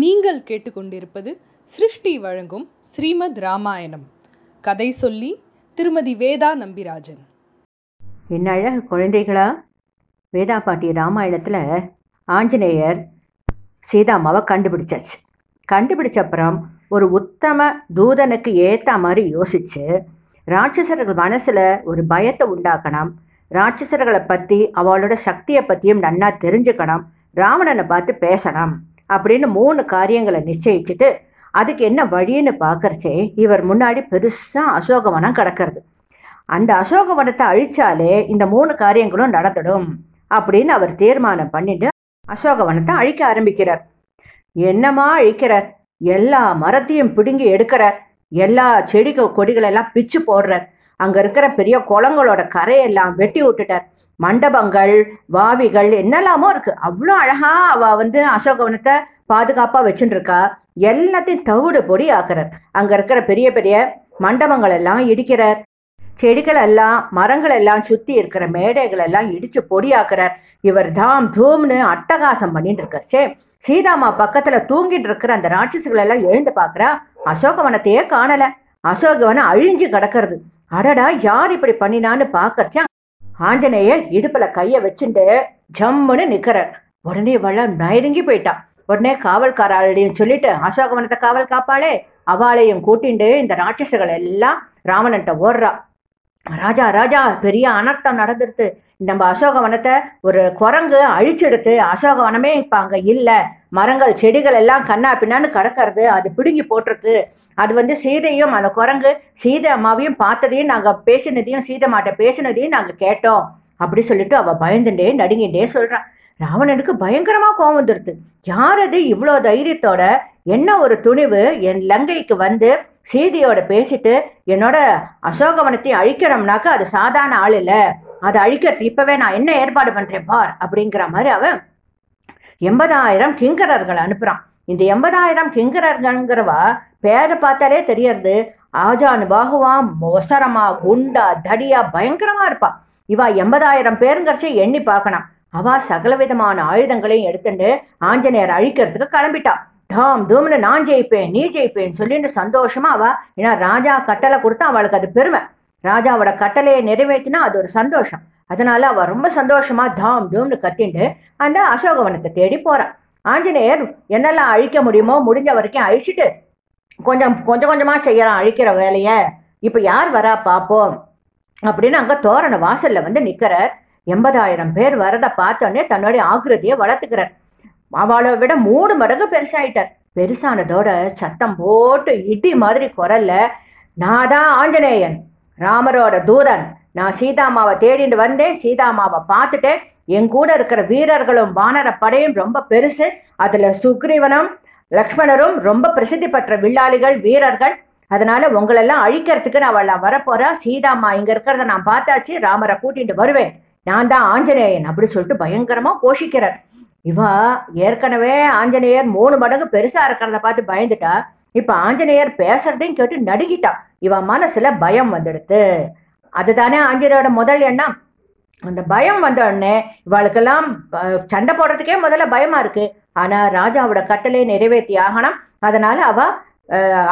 நீங்கள் கேட்டுக்கொண்டிருப்பது சிருஷ்டி வழங்கும் ஸ்ரீமத் ராமாயணம். கதை சொல்லி திருமதி வேதா நம்பிராஜன். என்ன அழகு குழந்தைகளா? வேதா பாட்டி ராமாயணத்தில் ஆஞ்சநேயர் சீதாமாவை கண்டுபிடிச்சாச்சு. கண்டுபிடிச்ச அப்புறம் ஒரு உத்தம தூதனுக்கு ஏற்ற மாதிரி யோசிச்சு ராட்சசர்கள் மனசுல ஒரு பயத்தை உண்டாக்கணும். ராட்சசர்களை பத்தி அவளோட சக்தியை பத்தியும் நன்னா தெரிஞ்சுக்கணும். ராவணனை பார்த்து பேசணும். அப்படின்னு மூணு காரியங்களை நிச்சயிச்சுட்டு அதுக்கு என்ன வழின்னு பார்க்கறச்சே இவர் முன்னாடி பெருசா அசோகவனம் கிடக்கிறது. அந்த அசோகவனத்தை அழிச்சாலே இந்த மூணு காரியங்களும் நடந்துடும் அப்படின்னு அவர் தீர்மானம் பண்ணிட்டு அசோகவனத்தை அழிக்க ஆரம்பிக்கிறார். என்னமா அழிக்கிறார் எல்லா மரத்தையும் பிடுங்கி எடுக்கிறார் எல்லா செடி கொடிகளெல்லாம் பிச்சு போடுறார் அங்க இருக்கிற பெரிய குளங்களோட கரையெல்லாம் வெட்டி விட்டுட்டார். மண்டபங்கள் வாவிகள் என்னெல்லாமோ இருக்கு. அவ்வளோ அழகா அவ வந்து அசோகவனத்தை பாதுகாப்பா வச்சுட்டு இருக்கா எல்லாத்தையும் தவிடு பொடி ஆக்குறார். அங்க இருக்கிற பெரிய பெரிய மண்டபங்கள் எல்லாம் இடிக்கிறார். செடிகள் எல்லாம் மரங்கள் எல்லாம் சுத்தி இருக்கிற மேடைகள் எல்லாம் இடிச்சு பொடியாக்குறார் இவர் தாம் தூம்னு அட்டகாசம் பண்ணிட்டு இருக்காச்சே சீதாமா பக்கத்துல தூங்கிட்டு இருக்கிற அந்த ராட்சசுகள் எல்லாம் எழுந்து பாக்குறா அசோகவனத்தையே காணல. அசோகவனம் அழிஞ்சு கிடக்கிறது. அடடா யார் இப்படி பண்ணினான்னு பாக்கறச்சா ஆஞ்சநேயர் இடுப்புல கைய வச்சுட்டு ஜம்முன்னு நிக்கிறார். உடனே வள நெருங்கி போயிட்டான் உடனே காவல்காராளையும் சொல்லிட்டு அசோகவனத்தை காவல் காப்பாளே அவளையும் கூட்டிண்டு இந்த ராட்சசுகள் எல்லாம் ராவணன்ட்ட ஓடுறா. ராஜா ராஜா பெரிய அனர்த்தம் நடந்துருது நம்ம அசோகவனத்தை ஒரு குரங்கு அழிச்செடுத்து அசோகவனமே இப்ப அங்க இல்ல. மரங்கள் செடிகள் எல்லாம் கண்ணா பின்னான்னு கிடக்கிறது அது பிடுங்கி போட்டிருக்கு. அது வந்து சீதையும் அந்த குரங்கு சீதை அம்மாவையும் பார்த்ததையும் நாங்க பேசினதையும் சீதை மாட்ட பேசினதையும் நாங்க கேட்டோம். அப்படி சொல்லிட்டு அவ பயந்துட்டே நடுங்கிட்டே சொல்றான் ராவணனுக்கு பயங்கரமா கோவம் வந்துருது. யார் அது? இவ்வளோ தைரியத்தோட என்ன ஒரு துணிவு? என் லங்கைக்கு வந்து சீதையோட பேசிட்டு என்னோட அசோகவனத்தை அழிக்கிறோம்னாக்க அது சாதாரண ஆள் இல்ல. அதை அழிக்கிறது இப்பவே நான் என்ன ஏற்பாடு பண்றேன் பார் அப்படிங்கிற மாதிரி அவன் எண்பதாயிரம் கிங்கரர்கள் அனுப்புறான். இந்த எண்பதாயிரம் கிங்கரர்கள்ங்கிறவா பேரை பார்த்தாலே தெரியறது. ஆஜானு பாகுவா ஒசரமா குண்டா தடியா பயங்கரமா இருப்பா. இவா எண்பதாயிரம் பேருங்கிறச்சே எண்ணி பார்க்கணும். அவ சகலவிதமான ஆயுதங்களையும் எடுத்துட்டு ஆஞ்சநேயர் அழிக்கிறதுக்கு கிளம்பிட்டான் தாம் தூம்னு நான் ஜெயிப்பேன் நீ ஜெயிப்பேன் சொல்லிட்டு சந்தோஷமா அவ ஏன்னா ராஜா கட்டளை கொடுத்தா அவளுக்கு அது பெருமை. ராஜாவோட கட்டளையை நிறைவேற்றினா அது ஒரு சந்தோஷம். அதனால அவ ரொம்ப சந்தோஷமா தாம் தூம்னு கத்திண்டு அந்த அசோகவனத்தை தேடி போறான் ஆஞ்சநேயர் என்னெல்லாம் அழிக்க முடியுமோ முடிஞ்ச வரைக்கும் அழிச்சிட்டு கொஞ்சம் கொஞ்சம் கொஞ்சமா செய்யலாம் அழிக்கிற வேலைய. இப்ப யார் வரா பாப்போம்? அப்படின்னு அங்க தோரண வாசல்ல வந்து நிக்கிறார். எண்பதாயிரம் பேர் வரத பார்த்தோன்னே தன்னுடைய ஆகிருதியை வளர்த்துக்கிறார். அவளை விட மூணு மடங்கு பெருசாயிட்டார். பெருசானதோட சத்தம் போட்டு இடி மாதிரி குரல்ல நான் தான் ஆஞ்சநேயன் ராமரோட தூதன். நான் சீதாமாவை தேடிட்டு வந்தேன் சீதாமாவை பார்த்துட்டேன். என் கூட இருக்கிற வீரர்களும் வானர படையும் ரொம்ப பெருசு. அதுல சுக்ரீவனும் லக்ஷ்மணரும் ரொம்ப பிரசித்தி பெற்ற வில்லாளிகள் வீரர்கள். அதனால உங்களெல்லாம் அழிக்கிறதுக்கு நான் அவள் வரப்போறா. சீதாமா இங்க இருக்கிறத நான் பார்த்தாச்சு. ராமரை கூட்டிட்டு வருவேன். நான் தான் ஆஞ்சநேயன் அப்படி சொல்லிட்டு பயங்கரமா கோஷிக்கிறார். இவன் ஏற்கனவே ஆஞ்சநேயர் மூணு மடங்கு பெருசா இருக்கிறத பார்த்து பயந்துட்டா. இப்ப ஆஞ்சநேயர் பேசுறதையும் கேட்டு நடுங்கிட்டா. இவ மனசுல பயம் வந்துடுது அதுதானே ஆஞ்சநேயரோட முதல் எண்ணம். அந்த பயம் வந்த உடனே இவளுக்கெல்லாம் சண்டை போடுறதுக்கே முதல்ல பயமா இருக்கு. ஆனா ராஜாவோட கட்டளை நிறைவேற்றி ஆகணும். அதனால அவ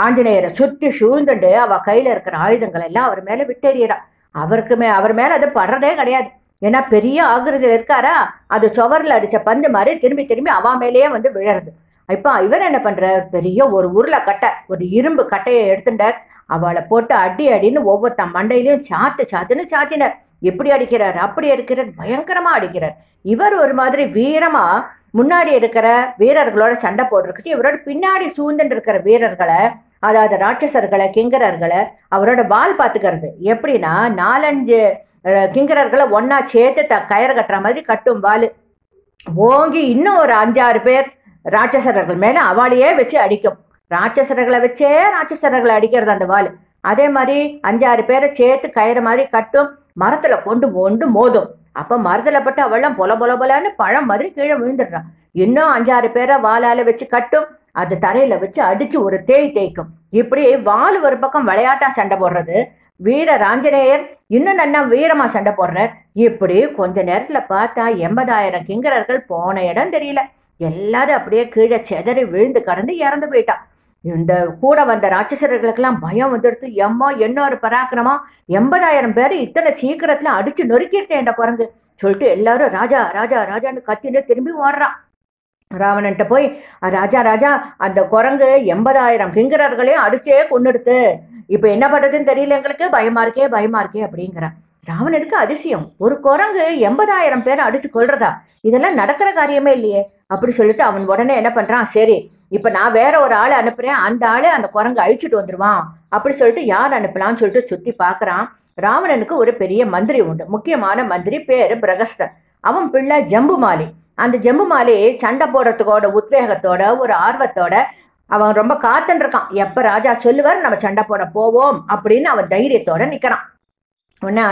ஆஞ்சநேயரை சுத்தி சூழ்ந்துட்டு அவ கையில இருக்கிற ஆயுதங்கள் எல்லாம் அவர் மேல விட்டெறியறா. அவருக்கு மே அவர் மேல அது படுறதே கிடையாது. ஏன்னா பெரிய ஆகிருதியில் இருக்காரா? அது சுவர்ல அடிச்ச பந்து மாதிரி திரும்பி திரும்பி அவா மேலேயே வந்து விழறது. இப்போ இவர் என்ன பண்ணுறார் பெரிய ஒரு உருளை கட்டை ஒரு இரும்பு கட்டையை எடுத்துட்டார். அவளை போட்டு அடி அடின்னு ஒவ்வொருத்த மண்டையிலையும் சாத்து சாத்துன்னு சாத்தினார். எப்படி அடிக்கிறார்? அப்படி அடிக்கிறார். பயங்கரமா அடிக்கிறார். இவர் ஒரு மாதிரி வீரமா முன்னாடி இருக்கிற வீரர்களோட சண்டை போட்டிருக்கு இவரோட பின்னாடி சூழ்ந்துட்டு இருக்கிற வீரர்களை அதாவது ராட்சசர்களை கிங்கரர்களை அவரோட வால் பார்த்துக்கிறது. எப்படின்னா நாலஞ்சு கிங்கரர்களை ஒன்னா சேர்த்து த கயிறு கட்டுற மாதிரி கட்டும் வாலு ஓங்கி இன்னும் ஒரு அஞ்சாறு பேர் ராட்சசர்கள் மேல அவளையே வச்சு அடிக்கும். ராட்சசர்களை வச்சே ராட்சசர்களை அடிக்கிறது அந்த வாலு அதே மாதிரி அஞ்சாறு பேரை சேர்த்து கயிறு மாதிரி கட்டும் மரத்துல கொண்டு கொண்டு மோதும். அப்ப மரத்துல பட்டு அவெல்லாம் பொல பொல பொலன்னு பழம் மாதிரி கீழே விழுந்துடுறான் இன்னும் அஞ்சாறு பேரை வாளால வச்சு கட்டும் அது தரையில வச்சு அடிச்சு ஒரு தேய் தேய்க்கும். இப்படி வால் ஒரு பக்கம் விளையாட்டா சண்டை போடுறது வீரர் ஆஞ்சநேயர் இன்னும் நன்னா வீரமா சண்டை போடுறார். இப்படி கொஞ்ச நேரத்துல பார்த்தா எண்பதாயிரம் கிங்கரர்கள் போன இடம் தெரியல. எல்லாரும் அப்படியே கீழே செதறி விழுந்து கடந்து இறந்து போயிட்டான். இந்த கூட வந்த ராட்சசர்களுக்கெல்லாம் பயம் வந்துடுத்து எம்மா என்ன ஒரு பராக்கிரமா? எண்பதாயிரம் பேர் இத்தனை சீக்கிரத்துல அடிச்சு நொறுக்கிட்டேன் இந்த குரங்கு. சொல்லிட்டு எல்லாரும் ராஜா ராஜா ராஜான்னு கத்தின்னு திரும்பி ஓடுறான். ராவணன்ட்ட போய் ராஜா ராஜா அந்த குரங்கு எண்பதாயிரம் கிங்கரர்களையும் அடிச்சே கொண்டுடுத்து இப்ப என்ன பண்றதுன்னு தெரியல எங்களுக்கு. பயமா இருக்கே பயமா இருக்கே அப்படிங்கிறான் ராவணனுக்கு அதிசயம். ஒரு குரங்கு எண்பதாயிரம் பேரை அடிச்சு கொள்றதா இதெல்லாம் நடக்கிற காரியமே இல்லையே. அப்படி சொல்லிட்டு அவன் உடனே என்ன பண்றான்? சரி இப்ப நான் வேற ஒரு ஆள் அனுப்புறேன். அந்த ஆளு அந்த குரங்கு அழிச்சிட்டு வந்துருவான். அப்படி சொல்லிட்டு யார் அனுப்பலாம்னு சொல்லிட்டு சுத்தி பாக்குறான். ராவணனுக்கு ஒரு பெரிய மந்திரி உண்டு. முக்கியமான மந்திரி பேரு பிரகஸ்தன். அவன் பிள்ளை ஜம்புமாலி. அந்த ஜம்புமாலி சண்டை போடுறதுக்கோட உத்வேகத்தோட ஒரு ஆர்வத்தோட அவன் ரொம்ப காத்துன்னு இருக்கான் எப்ப ராஜா சொல்லுவார் நம்ம சண்டை போட போவோம் அப்படின்னு அவன் தைரியத்தோட நிக்கிறான். உடனே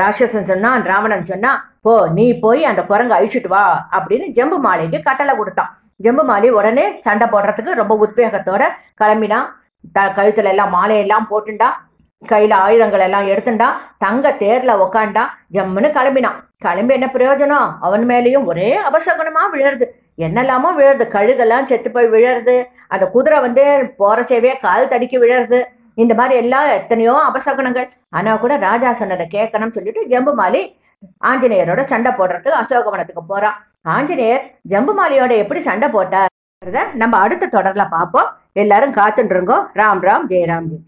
ராட்சசன் சொன்னான் ராவணன் சொன்னா போ நீ போய் அந்த குரங்கு அழிச்சிட்டு வா அப்படின்னு ஜம்பு மாலைக்கு கட்டளை கொடுத்தான். ஜம்பு மாலை உடனே சண்டை போடுறதுக்கு ரொம்ப உத்வேகத்தோட கிளம்பினான். த கழுத்துல எல்லாம் மாலையெல்லாம் போட்டுண்டான் கையில ஆயுதங்கள் எல்லாம் எடுத்துட்டான் தங்க தேர்ல உக்காண்டா. ஜம்முன்னு கிளம்பினான். கிளம்பி என்ன பிரயோஜனம்? அவன் மேலேயும் ஒரே அபசகுனமா விழுறது. என்னெல்லாமோ விழுறது? கழுகெல்லாம் செத்து போய் விழறது. அந்த குதிரை வந்து போற சேவையே கால் தடிக்கி விழறது. இந்த மாதிரி எல்லாம் எத்தனையோ அபசகுணங்கள் ஆனா கூட ராஜா சொன்னதை கேட்கணும்னு சொல்லிட்டு ஜம்புமாலி ஆஞ்சநேயரோட சண்டை போடுறதுக்கு அசோகவனத்துக்கு போறான் ஆஞ்சநேயர் ஜம்புமாலியோட எப்படி சண்டை போட்டார் நம்ம அடுத்த தொடர்ல பார்ப்போம். எல்லாரும் காத்துட்டு இருங்கோ. ராம் ராம் ஜெயராம் ஜி